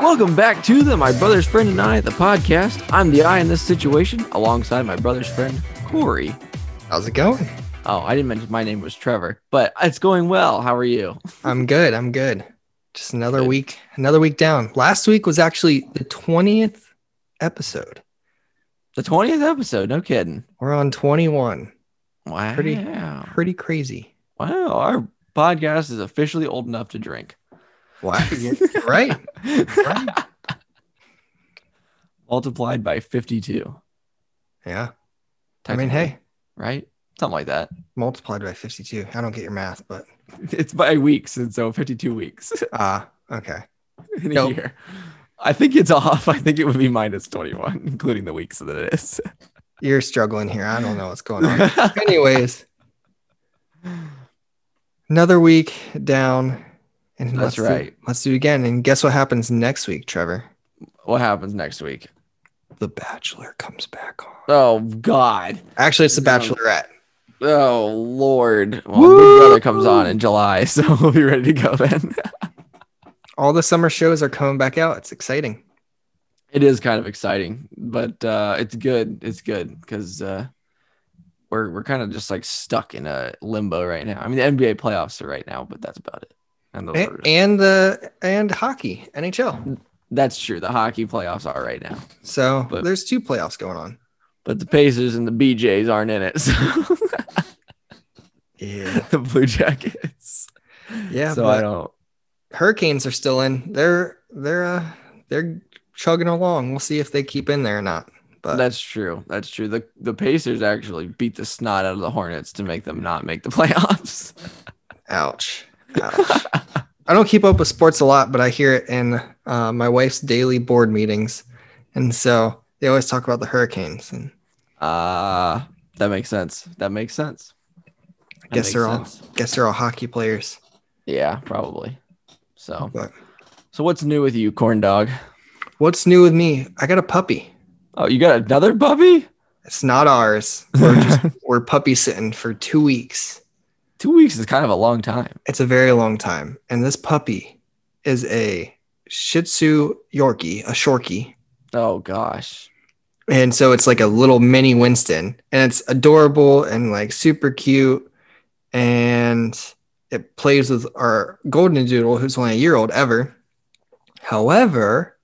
Welcome back to the My Brother's Friend and I, the podcast. I'm the I in this situation, alongside my brother's friend, Corey. How's it going? Oh, I didn't mention my name was Trevor, but it's going well. How are you? I'm good. I'm good. Just another Good. week, another week down. Last week was actually the 20th episode. The 20th episode, no kidding. We're on 21. Wow. Pretty- Pretty crazy. Wow, our podcast is officially old enough to drink. Wow. right. Right. Multiplied by 52. Yeah. I mean, hey, right? Something like that. multiplied by 52. I don't get your math, but It's by weeks, and so 52 weeks ah, okay. in a year. I think it's off. I think it would be minus 21, including the weeks that it is. You're struggling here. I don't know what's going on. Anyways, another week down. And That's let's do- right. let's do it again. And guess what happens next week, Trevor? what happens next week? The Bachelor comes back on. Oh, God. Actually, it's the Bachelorette. Oh, Lord. Well, Big Brother comes on in July, so we'll be ready to go then. All the summer shows are coming back out. It's exciting. it is kind of exciting, but uh, it's good. It's good because uh, we're we're kind of just like stuck in a limbo right now. I mean, the NBA playoffs are right now, but that's about it. And those A- are, And the and hockey, NHL. that's true. The hockey playoffs are right now, So But- there's two playoffs going on. but the Pacers and the BJs aren't in it. So Yeah. the Blue Jackets. Yeah. so I don't. Hurricanes are still in. They're they're uh they're chugging along. We'll see if they keep in there or not. But That's true. That's true. The the Pacers actually beat the snot out of the Hornets to make them not make the playoffs. ouch. Ouch. I don't keep up with sports a lot, but I hear it in uh, my wife's daily board meetings, and so they always talk about the Hurricanes. And Uh that makes sense. That makes sense. That Guess they're all- sense. guess they're all hockey players. Yeah, probably. So, But so what's new with you, corn dog? what's new with me? I got a puppy. Oh, you got another puppy? It's not ours. We're just we're puppy sitting for two weeks. Two weeks is kind of a long time. It's a very long time. And this puppy is a Shih Tzu Yorkie, a Shorkie. Oh gosh. And so it's like a little mini Winston. And it's adorable and like super cute. And it plays with our golden doodle, who's only a year old ever. However,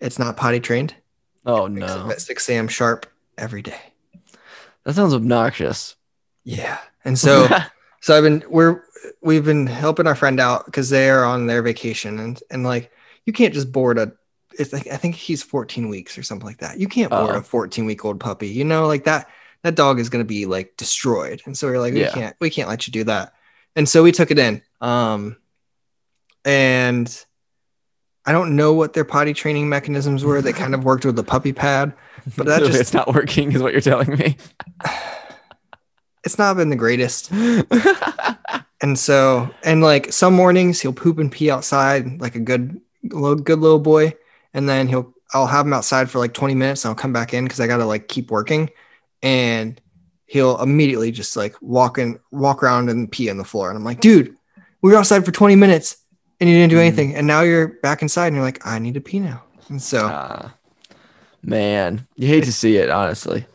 it's not potty trained. Oh no. At 6 a.m. sharp every day. That sounds obnoxious. Yeah. And so So I've been we're we've been helping our friend out because they are on their vacation and and like you can't just board a it's like I think he's 14 weeks or something like that. You can't board Oh. a 14 week old puppy. You know, like that that dog is gonna be like destroyed. And so we're like, we Yeah. can't we can't let you do that. And so we took it in. Um and I don't know what their potty training mechanisms were. They kind of worked with the puppy pad. But that just- it's not working, is what you're telling me. It's not been the greatest. And so, and like some mornings he'll poop and pee outside like a good, little, good little boy. And then he'll, I'll have him outside for like 20 minutes and I'll come back in because I got to like keep working. And he'll immediately just like walk in, walk around and pee on the floor. And I'm like, dude, we were outside for 20 minutes and you didn't do Mhm. anything. And now you're back inside and you're like, I need to pee now. And so Ah, man, you hate to see it, honestly.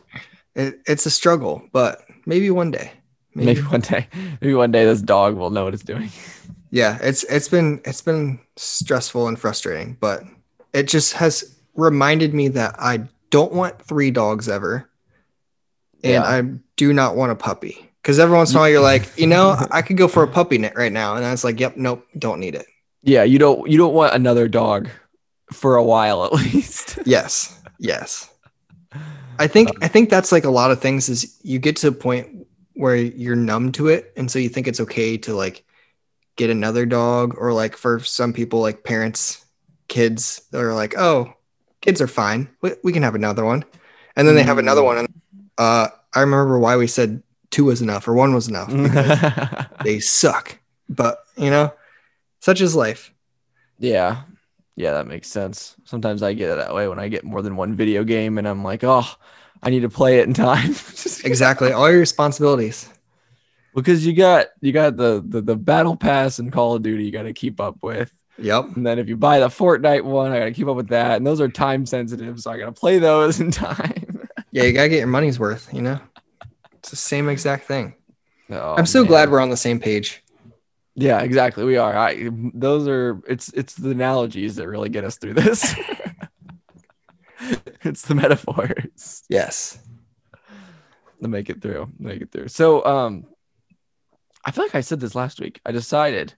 it, it's a struggle, but maybe one day. Maybe one day, maybe one day this dog will know what it's doing. yeah it's it's been it's been stressful and frustrating but it just has reminded me that i don't want three dogs ever and Yeah. i do not want a puppy because every once in a while you're like you know i could go for a puppy net right now and i was like yep nope don't need it Yeah, you don't you don't want another dog for a while at least. yes yes. I think i think that's like a lot of things is you get to a point where you're numb to it and so you think it's okay to like get another dog or like for some people like parents kids they're like oh kids are fine. We, we can have another one. And then they have another one and uh i remember why we said two was enough or one was enough they suck. But you know such is life yeah. Yeah, that makes sense. Sometimes I get it that way when I get more than one video game and I'm like, oh, I need to play it in time. exactly all your responsibilities because you got you got the, the the battle pass and Call of Duty you got to keep up with. Yep. And then if you buy the Fortnite one, I got to keep up with that. And those are time sensitive, so I got to play those in time. Yeah, you gotta get your money's worth. You know, it's the same exact thing. Oh, I'm so man. glad we're on the same page. Yeah, exactly. We are. I those are it's it's the analogies that really get us through this. it's the metaphors Yes. to make it through. Make it through. So um I feel like I said this last week. I decided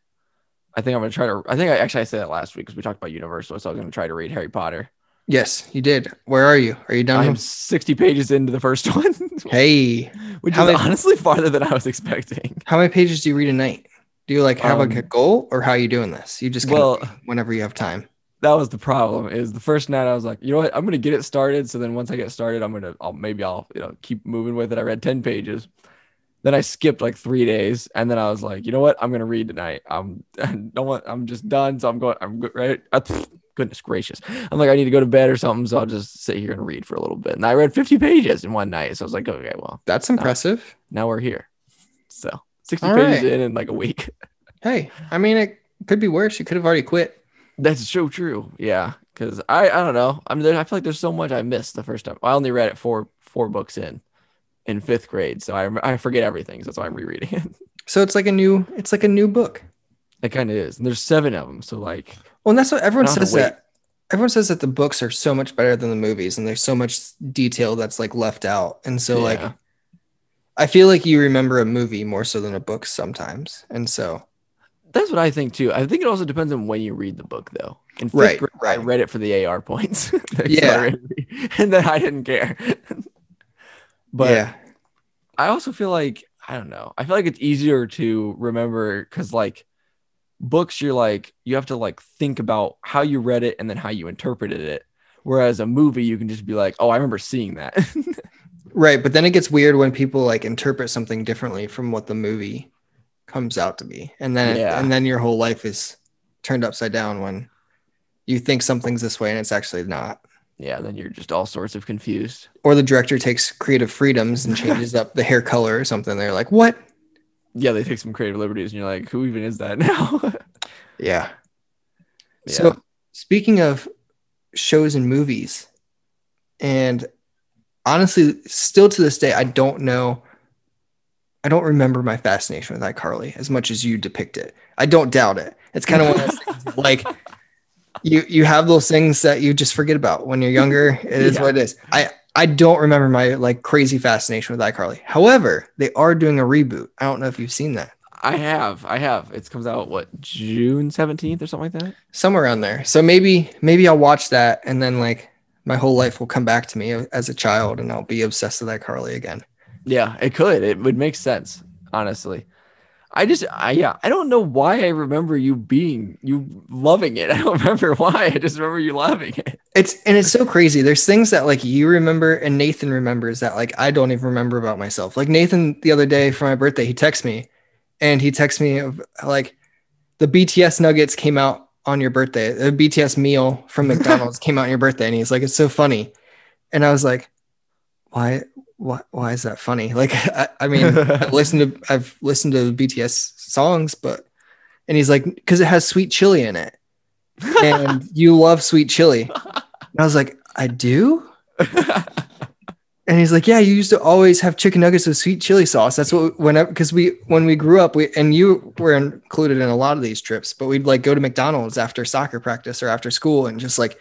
I think I'm gonna try to I think I actually I said that last week because we talked about Universal, so I was gonna try to read Harry Potter. Yes, you did. Where are you? Are you done? I'm 60 pages into the first one, hey, which is many- honestly farther than I was expecting. how many pages do you read a night? Do you like have like a Um, goal, or how are you doing this? You just Well, whenever you have time. that was the problem. Is the first night I was like, you know what, I'm gonna get it started. So then once I get started, I'm gonna, I'll maybe I'll, you know, keep moving with it. I read 10 pages. Then I skipped like three days, and then I was like, you know what, I'm gonna read tonight. I'm, I don't want, I'm just done. So I'm going, I'm good, right. Pfft, goodness gracious, I'm like, I need to go to bed or something. So I'll just sit here and read for a little bit. And I read 50 pages in one night. So I was like, okay, well, That's impressive. now we're here. So 60 All pages right. in in like a week. Hey, I mean, it could be worse. You could have already quit. That's so true. Yeah, because I I don't know. I mean, there, I feel like there's so much I missed the first time. I only read it four four books in in fifth grade, so I I forget everything. So that's why I'm rereading it. So it's like a new, it's like a new book. It kind of is, and there's seven of them. So like, Well, and that's what everyone I don't have says that. Everyone says that the books are so much better than the movies, and there's so much detail that's like left out. And so, like, Yeah. I feel like you remember a movie more so than a book sometimes. And so, that's what I think too. I think it also depends on when you read the book, though. In fifth Right, grade, I read it for the AR points. Yeah. what I read. and then I didn't care. but yeah, I also feel like I don't know. I feel like it's easier to remember because like books, you're like you have to like think about how you read it and then how you interpreted it. Whereas a movie, you can just be like, "Oh, I remember seeing that." right. But then it gets weird when people like interpret something differently from what the movie comes out to be, and then Yeah. and then your whole life is turned upside down when you think something's this way and it's actually not. yeah, then you're just all sorts of confused. Or the director takes creative freedoms and changes up the hair color or something. They're like, "What? Yeah, they take some creative liberties, and you're like, "Who even is that now?" Yeah." yeah. So speaking of shows and movies, and honestly, still to this day, I don't know. I don't remember my fascination with iCarly as much as you depict it. I don't doubt it. It's kind of one of those things like you you have those things that you just forget about when you're younger. It is Yeah. what it is. I I don't remember my like crazy fascination with iCarly. However, they are doing a reboot. I don't know if you've seen that. I have, I have. It comes out what June 17th or something like that. somewhere around there. So maybe maybe I'll watch that and then like my whole life will come back to me as a child and I'll be obsessed with that Carly again. Yeah, it could. It would make sense, honestly. I just, I yeah, I don't know why I remember you being you loving it. I don't remember why. I just remember you loving it. It's and it's so crazy. There's things that like you remember and Nathan remembers that like I don't even remember about myself. Like Nathan the other day for my birthday, he texts me and he texts me of like the BTS nuggets came out on your birthday. The BTS meal from McDonald's came out on your birthday and he's like it's so funny. And I was like why why why is that funny? Like I, I mean I've listened to I've listened to BTS songs, but and he's like, because it has sweet chili in it. And you love sweet chili. And I was like, I do? And he's like, Yeah, you used to always have chicken nuggets with sweet chili sauce. That's what whenever because we when we grew up, we and you were included in a lot of these trips, but we'd like go to McDonald's after soccer practice or after school and just like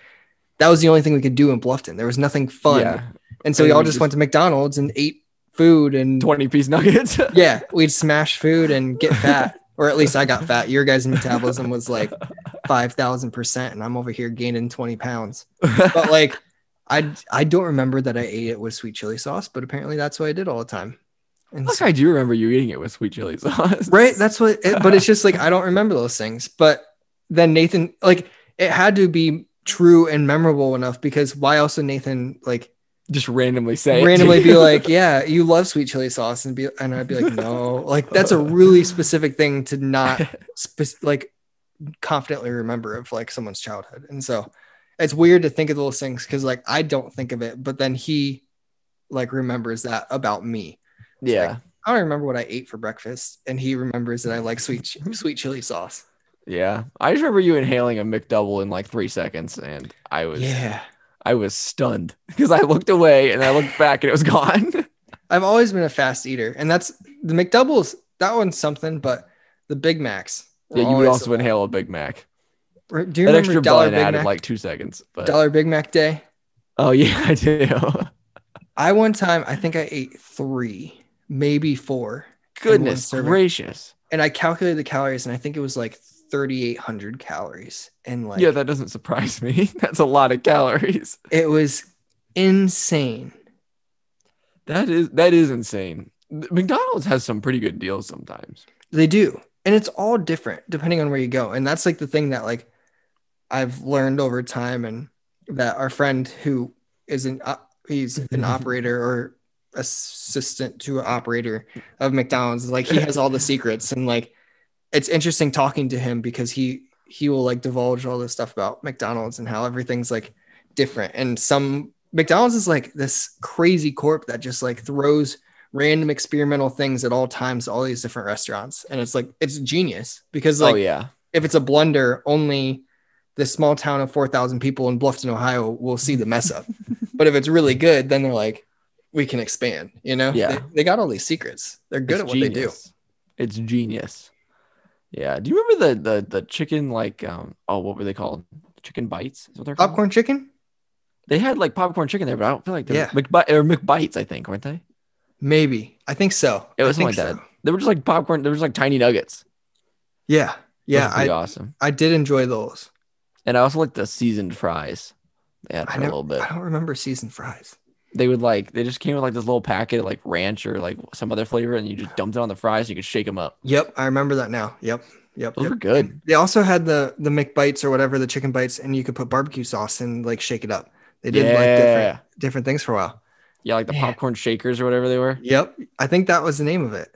that was the only thing we could do in Bluffton. There was nothing fun. Yeah, And so And we all just just- went to McDonald's and ate food and 20 piece nuggets. yeah, we'd smash food and get fat, or at least I got fat. Your guys' metabolism was like five thousand percent, and I'm over here gaining twenty pounds. But like, I I don't remember that I ate it with sweet chili sauce, but apparently that's what I did all the time. And Like so- I do remember you eating it with sweet chili sauce. right, that's what. It, but it's just like I don't remember those things. But then Nathan, like, it had to be true and memorable enough because why else would Nathan like Just randomly say randomly be like, "Yeah, you love sweet chili sauce," and be and I'd be like, "No," like that's a really specific thing to not spe- like confidently remember of like someone's childhood, and so it's weird to think of those things because like I don't think of it, but then he like remembers that about me. yeah. I don't remember what I ate for breakfast, and he remembers that I like sweet sweet chili sauce. Yeah, I just remember you inhaling a McDouble in like three seconds, and I was Yeah, I was stunned because I looked away and I looked back and it was gone. I've always been a fast eater, and that's the McDoubles. That one's something, but the Big Macs. yeah, you would also inhale a Big Mac. Do you That remember extra dollar Big added Mac? like two seconds. But dollar Big Mac day. oh yeah, I do. I one time I think I ate three, maybe four, Goodness gracious. and I calculated the calories, and I think it was like thirty eight hundred calories, and like yeah, that doesn't surprise me. That's a lot of calories. it was insane. That is that is insane. McDonald's has some pretty good deals sometimes. They do. And it's all different depending on where you go. And that's like the thing that like I've learned over time and that our friend who is an uh, he's an operator or assistant to an operator of McDonald's like he has all the secrets and like it's interesting talking to him because he he will like divulge all this stuff about McDonald's and how everything's like different and some McDonald's is like this crazy corp that just like throws random experimental things at all times to all these different restaurants and it's like it's genius because like oh yeah. if it's a blunder only this small town of 4000 people in bluffton ohio will see the mess up but if it's really good then they're like we can expand you know Yeah. they, they got all these secrets they're good It's at what they do. It's genius. Yeah. Do you remember the the the chicken like um oh what were they called? Chicken bites? Is what they're called? popcorn chicken They had like popcorn chicken there, but I don't feel like they're Yeah. McBi- or McBites, I think, weren't they? maybe i think so It was like that. They were just like popcorn, they were just like tiny nuggets. yeah yeah i awesome. i did enjoy those And I also like the seasoned fries. They had i for a little bit. i don't remember seasoned fries They would like they just came with like this little packet of like ranch or like some other flavor, and you just dumped it on the fries. And you could shake them up. yep i remember that now yep yep, Those yep. were good. They also had the the McBites or whatever the chicken bites, and you could put barbecue sauce and like shake it up. They did like different different things for a while. Yeah, like the Man. popcorn shakers or whatever they were. Yep, I think that was the name of it.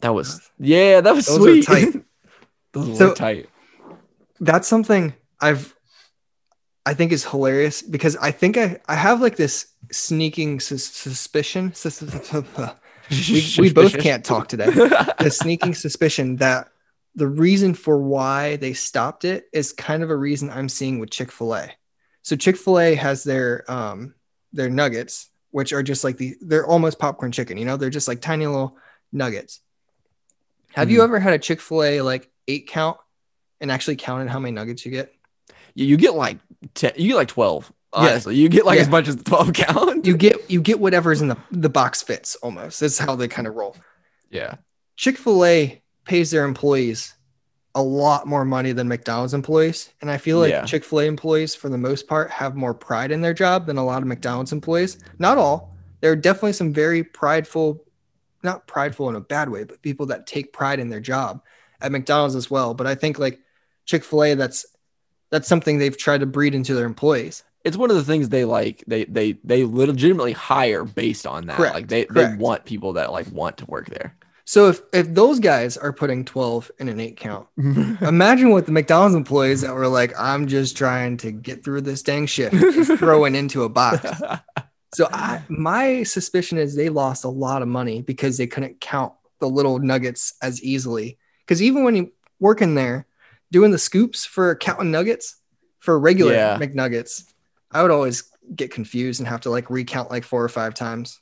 That was yeah, that was Those are sweet. tight. Those So- were tight. That's something I've I think is hilarious because I think I I have like this sneaking sus- suspicion. sus- we, we both can't talk today. the sneaking suspicion that the reason for why they stopped it is kind of a reason I'm seeing with Chick Fil A. So Chick Fil A has their um their nuggets, which are just like the they're almost popcorn chicken. You know, they're just like tiny little nuggets. Have you ever had a Chick Fil A like eight count and actually counted how many nuggets you get? You, get like 10, you get like 12. Yeah. Honestly, you get like Yeah. as much as the 12 count. You get you get whatever's in the the box fits almost. That's how they kind of roll. yeah. Chick fil A pays their employees a lot more money than McDonald's employees. And I feel like Yeah. Chick fil A employees, for the most part, have more pride in their job than a lot of McDonald's employees. Not all. There are definitely some very prideful, not prideful in a bad way, but people that take pride in their job at McDonald's as well. But I think like Chick fil A, that's that's something they've tried to breed into their employees. It's one of the things they like they they they legitimately hire based on that. Correct, Like they, they want people that like want to work there. So if if those guys are putting 12 in an eight count, Imagine what the McDonald's employees that were like, I'm just trying to get through this dang shift, throwing into a box. So I, my suspicion is they lost a lot of money because they couldn't count the little nuggets as easily. Because even when you work in there doing the scoops for counting nuggets for regular Yeah. McNuggets, I would always get confused and have to like recount like four or five times.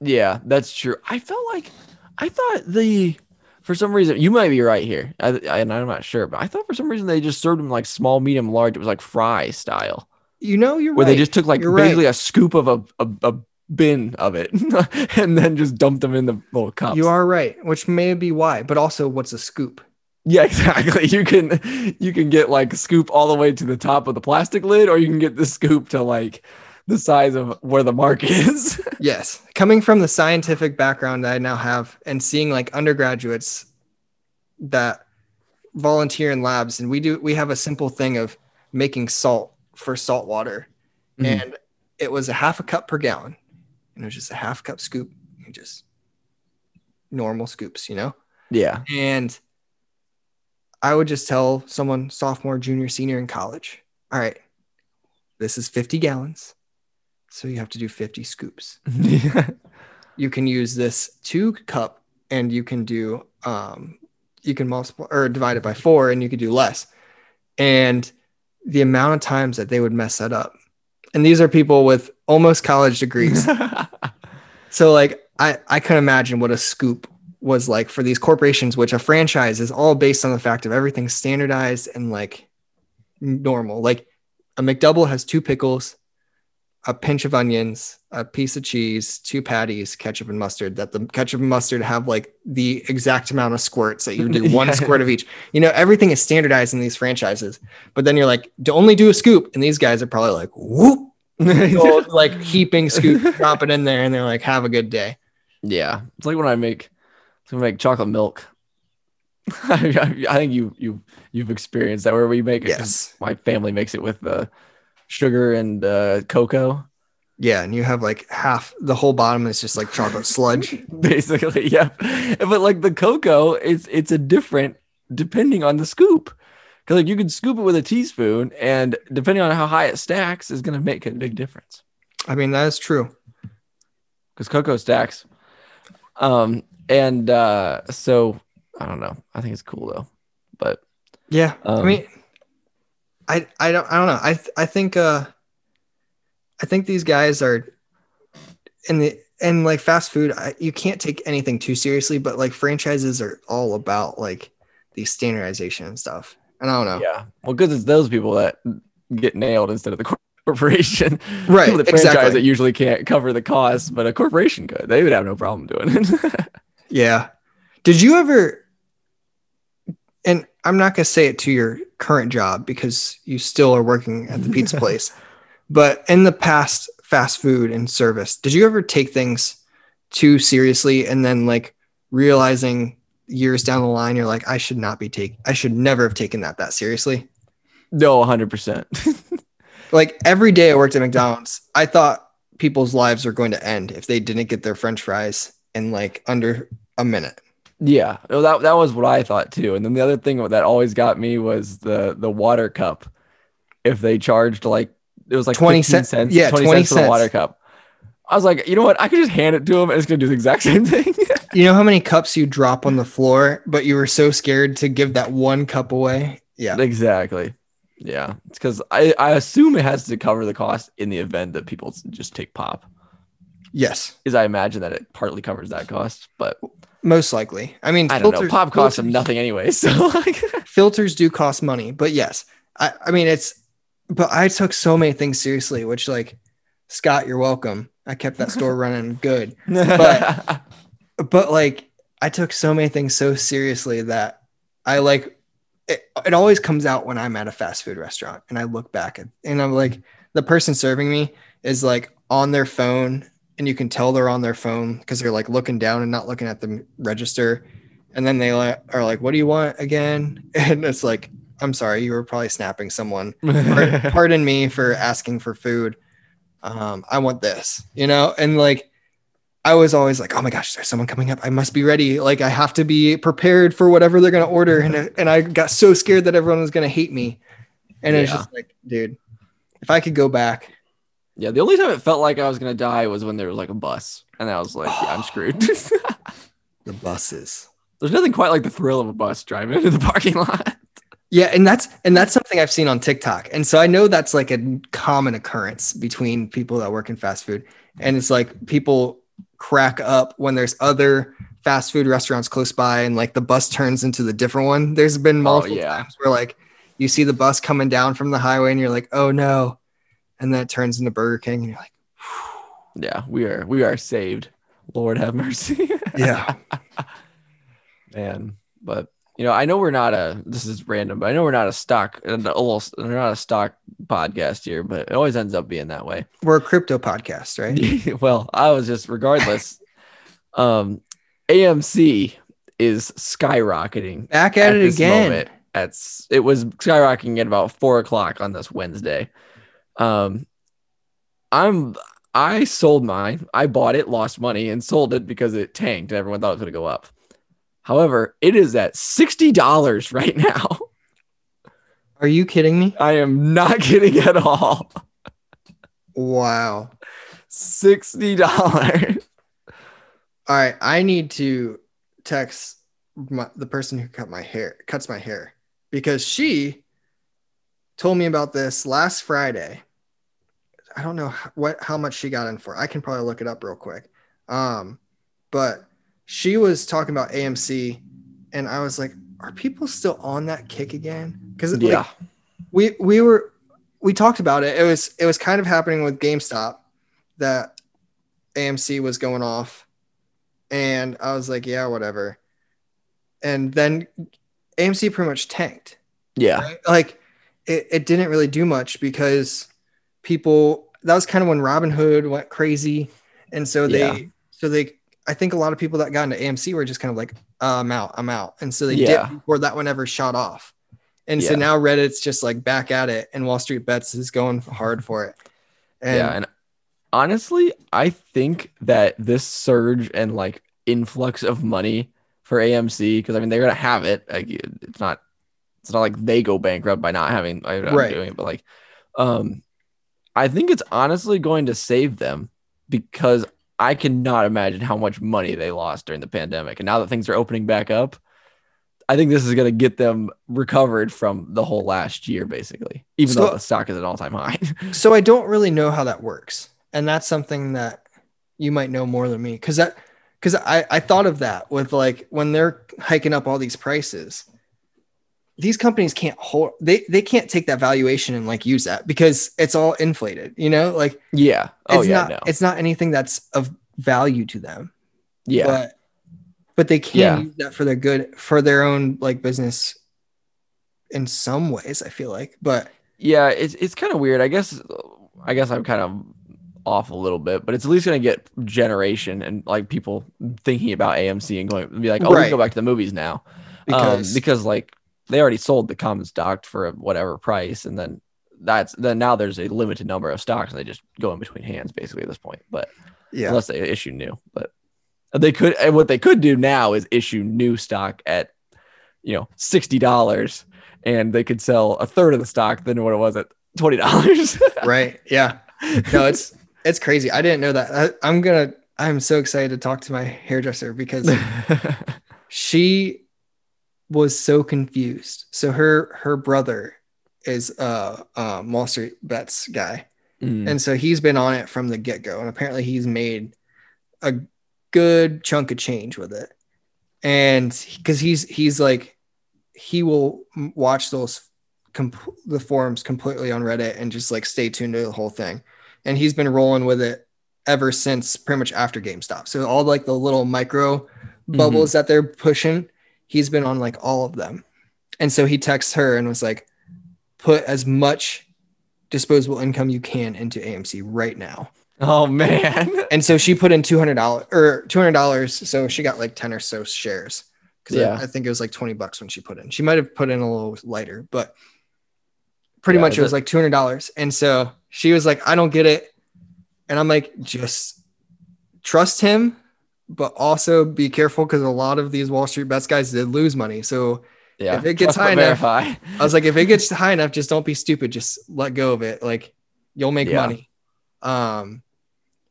Yeah, that's true. I felt like I thought the for some reason you might be right here, I, I, and I'm not sure, but I thought for some reason they just served them like small, medium, large. It was like fry style, You know, you're where right. they just took like You're right. basically a scoop of a, a, a bin of it and then just dumped them in the little cup. you are right, which may be why, but also what's a scoop? Yeah, exactly. You can you can get like scoop all the way to the top of the plastic lid, or you can get the scoop to like the size of where the mark is. Yes, coming from the scientific background that I now have and seeing like undergraduates that volunteer in labs and we do we have a simple thing of making salt for salt water Mhm. and it was a half a cup per gallon and it was just a half cup scoop and just normal scoops, you know? yeah, And I would just tell someone sophomore, junior, senior in college, all right, this is 50 gallons. So you have to do 50 scoops. you can use this two cup and you can do um you can multiply or divide it by four and you could do less. And the amount of times that they would mess that up. And these are people with almost college degrees. so like I I can imagine what a scoop was like for these corporations, which a franchise is all based on the fact of everything standardized and like normal. Like a McDouble has two pickles, a pinch of onions, a piece of cheese, two patties, ketchup and mustard. That the ketchup and mustard have like the exact amount of squirts that you do one Yeah. squirt of each. You know, everything is standardized in these franchises. But then you're like, to only do a scoop, and these guys are probably like, whoop, like heaping scoop, drop it in there, and they're like, have a good day. Yeah, it's like when I make, I make chocolate milk. I, I think you you you've experienced that where we make it. Yes. my family makes it with uh, sugar and uh, cocoa. Yeah, and you have like half the whole bottom is just like chocolate sludge. Basically, yeah. But like the cocoa, it's it's a different depending on the scoop. Because like you can scoop it with a teaspoon, and depending on how high it stacks, is going to make a big difference. I mean, that is true. because cocoa stacks. Um, and uh, so I don't know. I think it's cool though. But Yeah. I Um, mean, I I don't I don't know. I th- I think uh I think these guys are in the and like fast food. I, you can't take anything too seriously, but like franchises are all about like the standardization and stuff. And I don't know. yeah, well, because it's those people that get nailed instead of the corporation. Right, the franchise exactly. that usually can't cover the cost, but a corporation could. They would have no problem doing it. Yeah. Did you ever? And I'm not gonna say it to your current job because you still are working at the pizza place. But in the past, fast food and service, did you ever take things too seriously and then like realizing years down the line, you're like, I should not be take, I should never have taken that that seriously. no, hundred percent. Like every day I worked at McDonald's, I thought people's lives were going to end if they didn't get their French fries in like under a minute. Yeah, well, that that was what I thought too. And then the other thing that always got me was the the water cup. If they charged like it was like 20 20 cents- cents, yeah, 20, 20 cents for the water cup. I was like, you know what? I could just hand it to him and it's gonna do the exact same thing. You know how many cups you drop on the floor, but you were so scared to give that one cup away? Yeah. exactly. Yeah, it's because I I assume it has to cover the cost in the event that people just take pop. Yes. Is I imagine that it partly covers that cost, but Most likely. I mean, I don't know. filters- Pop costs them filters- nothing anyway, so like, Filters do cost money, but yes. I, I mean, it's, but I took so many things seriously, which, like, Scott, you're welcome. I kept that store running good. But- but like I took so many things so seriously that I like it, it always comes out when I'm at a fast food restaurant and I look back at, and I'm like the person serving me is like on their phone and you can tell they're on their phone because they're like looking down and not looking at the register and then they like, are like what do you want again and it's like I'm sorry you were probably snapping someone pardon me for asking for food. Um, I want this, you know, and like I was always like, oh my gosh, there's someone coming up. I must be ready. Like I have to be prepared for whatever they're gonna order. And and I got so scared that everyone was gonna hate me. And it's Yeah. just like, dude, if I could go back, yeah, the only time it felt like I was gonna die was when there was like a bus, and I was like, yeah, I'm screwed. the buses. There's nothing quite like the thrill of a bus driving into the parking lot. Yeah, and that's and that's something I've seen on TikTok. And so I know that's like a common occurrence between people that work in fast food. And it's like people crack up when there's other fast food restaurants close by and like the bus turns into the different one. There's been oh, multiple yeah. times where like you see the bus coming down from the highway and you're like, oh no. And then it turns into Burger King and you're like, Yeah, we are we are saved. Lord have mercy. yeah. man. But you know, I know we're not a. This is random, but I know we're not a stock. A little, we're not a stock podcast here, but it always ends up being that way. We're a crypto podcast, right? well, I was just regardless. um, AMC is skyrocketing Back at, it this again. moment. At it was skyrocketing at about four o'clock on this Wednesday. Um, I'm I sold mine. I bought it, lost money, and sold it because it tanked. and Everyone thought it was going to go up. However, it is at sixty dollars right now. Are you kidding me? I am not kidding at all. Wow. Sixty dollars. All right, I need to text my, the person who cut my hair, cuts my hair, because she told me about this last Friday. I don't know what how much she got in for. I can probably look it up real quick. Um, but she was talking about AMC, and I was like, "Are people still on that kick again?" Because Yeah. like, we we were we talked about it. It was it was kind of happening with GameStop that AMC was going off, and I was like, yeah, whatever. And then AMC pretty much tanked. yeah. Right? Like it, it didn't really do much because people that was kind of when Robinhood went crazy, and so they Yeah. so they I think a lot of people that got into AMC were just kind of like, uh, I'm out, I'm out, and so they Yeah. did before that one ever shot off. And so now Reddit's just like back at it, and Wall Street Bets is going hard for it. And yeah. And honestly, I think that this surge and like influx of money for AMC, because I mean they're gonna have it. Like it- it's not it's not like they go bankrupt by not having Right. doing it, but like um I think it's honestly going to save them because I cannot imagine how much money they lost during the pandemic. And now that things are opening back up, I think this is going to get them recovered from the whole last year, basically, even So- though the stock is at an all time high. so I don't really know how that works, and that's something that you might know more than me because that because I I thought of that with like when they're hiking up all these prices, these companies can't hold they they can't take that valuation and like use that because it's all inflated, you know, like yeah. Oh, it's yeah. not no. it's not anything that's of value to them, Yeah. but but they can Yeah. use that for their good for their own like business in some ways. I feel like, but yeah. It's, it's kind of weird. I guess, I guess I'm kind of off a little bit, but it's at least going to get generation and like people thinking about AMC and going be like, oh, we can go back to the movies now. because um, because like they already sold the common stock for whatever price, and then that's then now there's a limited number of stocks, and they just go in between hands basically at this point. But yeah, unless they issue new, but they could. And what they could do now is issue new stock at you know sixty dollars, and they could sell a third of the stock than what it was at twenty dollars. right, yeah. no, it's it's crazy. I didn't know that. I, I'm gonna. I'm so excited to talk to my hairdresser because she was so confused. So her her brother is uh um Wall Street bets guy, Mm, and so he's been on it from the get go, and apparently he's made a good chunk of change with it, and because he's he's like he will watch those comp- the forums completely on Reddit and just like stay tuned to the whole thing, and he's been rolling with it ever since pretty much after GameStop. So all like the little micro bubbles that they're pushing, he's been on like all of them, and so he texts her and was like, "Put as much." disposable income you can into AMC right now. oh man, And so she put in two hundred dollars or two hundred dollars. So she got like ten or so shares because Yeah. I, I think it was like twenty bucks when she put in. She might have put in a little lighter, but pretty Yeah, much it was like two hundred dollars. And so she was like, "I don't get it," and I'm like, "Just trust him." But also be careful because a lot of these Wall Street bets guys did lose money. So yeah. If it gets high enough-. I was like, if it gets high enough, just don't be stupid. Just let go of it. Like you'll make Yeah. money. Um,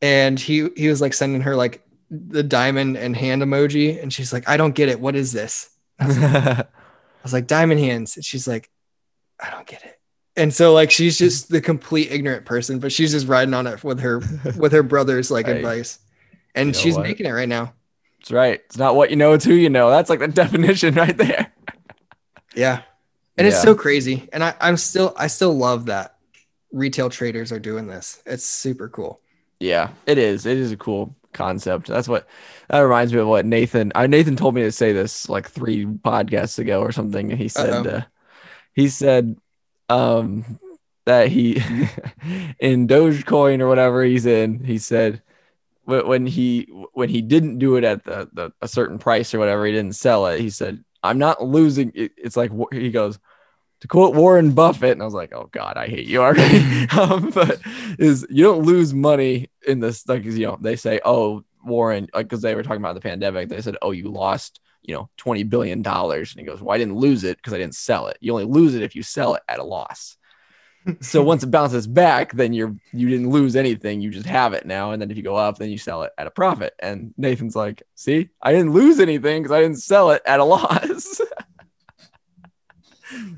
and he he was like sending her like the diamond and hand emoji, and she's like, I don't get it. What is this? I was like, diamond hands. And she's like, I don't get it. And so like she's just the complete ignorant person, but she's just riding on it with her with her brother's like Hey, advice. And you know she's what? making it right now. That's right. It's not what you know, it's who you know. That's like the definition right there. Yeah. And it's so crazy. And I, I'm still I still love that retail traders are doing this. It's super cool. Yeah, it is. It is a cool concept. That's what that reminds me of what Nathan. Uh, Nathan told me to say this like three podcasts ago or something. He said uh, he said um that he in Dogecoin or whatever he's in. He said when he when he didn't do it at the, the a certain price or whatever, he didn't sell it. He said, "I'm not losing." It, it's like he goes to quote Warren Buffett, and I was like, "Oh God, I hate you already." um, but is you don't lose money in this like you know they say, "Oh, Warren," like because they were talking about the pandemic, they said, "Oh, you lost." You know, twenty billion dollars, and he goes, "Well, I didn't lose it because I didn't sell it. You only lose it if you sell it at a loss." So once it bounces back, then you're you didn't lose anything. You just have it now. And then if you go up, then you sell it at a profit. And Nathan's like, see, I didn't lose anything because I didn't sell it at a loss.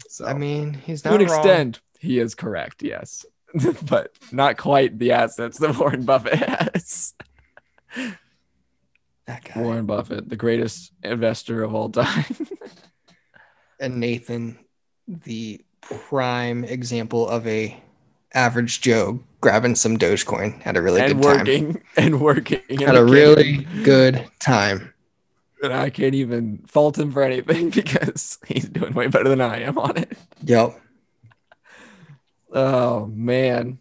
so I mean, he's not to an wrong. extent, he is correct, yes. but not quite the assets that Warren Buffett has. That guy. Warren Buffett, the greatest investor of all time. and Nathan, the prime example of a average Joe grabbing some Dogecoin had a really and good time. working and working. and Had a really good time. and I can't even fault him for anything because he's doing way better than I am on it. Yep. Oh man,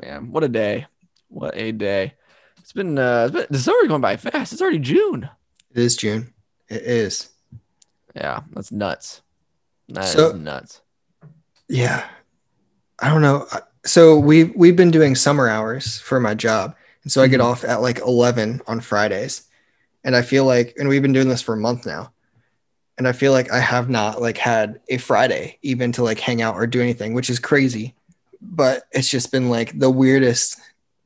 man, what a day! What a day! It's been uh, it's been, the summer's going by fast. It's already June. It is June. It is. Yeah, that's nuts. That is So- nuts. Yeah. I don't know. So we we've been doing summer hours for my job. And so I get Mhm. off at like 11 on Fridays. And I feel like and we've been doing this for a month now. And I feel like I have not like had a Friday even to like hang out or do anything, which is crazy. But it's just been like the weirdest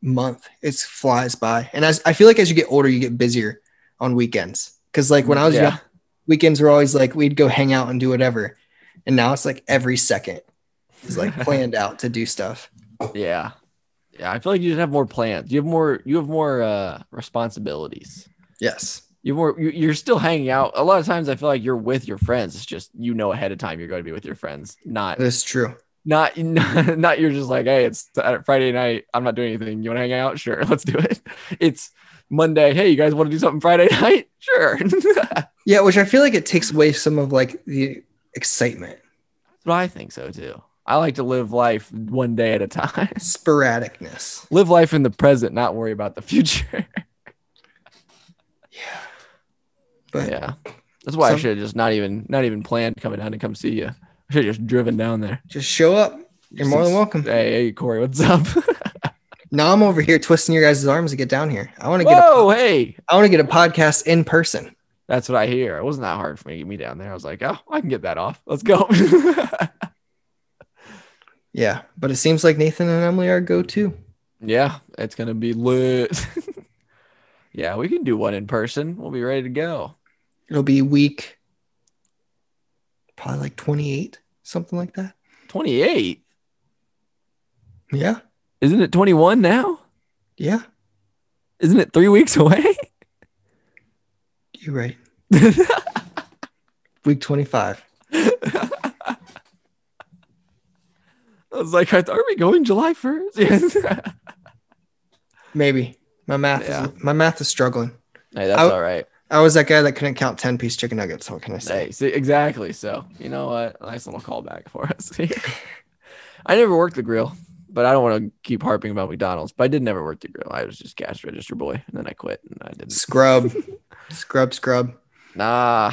month. It flies by. And as I feel like as you get older, you get busier on weekends. Cause like when I was Yeah. young, weekends were always like we'd go hang out and do whatever. And now it's like every second is like planned out to do stuff. Yeah, yeah. I feel like you just have more plans. You have more. You have more uh, responsibilities. Yes. You more. you- You're still hanging out. A lot of times, I feel like you're with your friends. It's just you know ahead of time you're going to be with your friends. Not That's true. not not not you're just like hey it's friday night i'm not doing anything you want to hang out sure let's do it it's monday hey you guys want to do something friday night sure Yeah, which I feel like it takes away some of like the excitement. That's what i think so too i like to live life one day at a time Sporadicness. live life in the present not worry about the future Yeah. But yeah that's why i should have just not even not even planned coming down to come see you i should have just driven down there just show up. You're more than welcome. hey hey corey what's up Now I'm over here twisting your guys' arms to get down here. I want to get Oh, hey I want to get a podcast in person. that's what i hear it wasn't that hard for me to get me down there i was like oh i can get that off let's go Yeah, but it seems like Nathan and Emily are go to. Yeah, it's gonna be lit. yeah, we can do one in person. We'll be ready to go. It'll be week probably like 28, something like that. 28. Yeah. Isn't it 21 now? Yeah. Isn't it three weeks away? You're right. Week 25. I was like, are we going July 1st? Maybe. My math Yeah. is my math is struggling. hey, that's I- all right. I was that guy that couldn't count 10 piece chicken nuggets. What can I say? Hey, see, exactly. So, you know what? Nice little callback for us. I never worked the grill, but I don't want to keep harping about McDonald's. But I did never work the grill. I was just cash register boy, and then I quit, and I didn't. Scrub. scrub, scrub. Nah,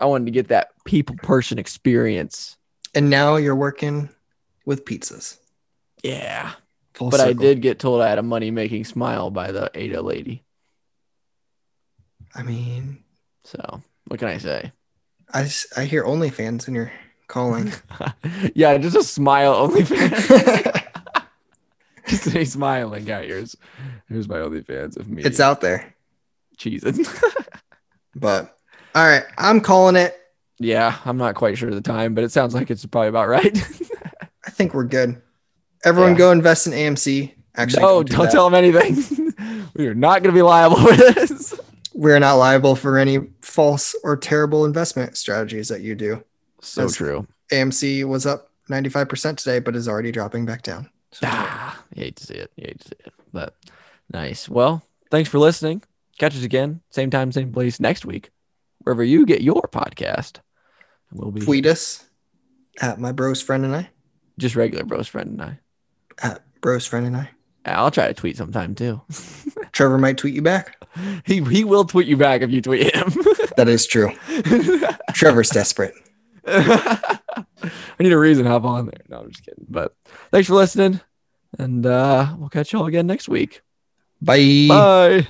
I wanted to get that people person experience. And now you're working with pizzas. Yeah, Full but I did get told I had a money making smile by the Ada lady. I mean, So what can I say? I, I hear OnlyFans and you're calling. yeah, just a smile OnlyFans. just a smiling. Yeah, here's here's my OnlyFans of me. it's out there. Jesus. But all right, I'm calling it. yeah, I'm not quite sure of the time, but it sounds like it's probably about right. I think we're good. Everyone Yeah. go invest in AMC. Actually, no, do don't that. tell them anything. we are not going to be liable for this. We're not liable for any false or terrible investment strategies that you do. So That's- true. AMC was up 95% today, but is already dropping back down. So Ah, you hate to see it. You hate to see it. But nice. Well, thanks for listening. Catch us again, same time, same place next week, wherever you get your podcast. We'll be tweet us at my bros friend and I. just regular bros friend and I. At bros friend and I. I'll try to tweet sometime too. Trevor might tweet you back. he he will tweet you back if you tweet him. That is true. Trevor's desperate. I need a reason to hop on there. No, I'm just kidding. But thanks for listening. And uh, we'll catch y'all again next week. Bye. Bye.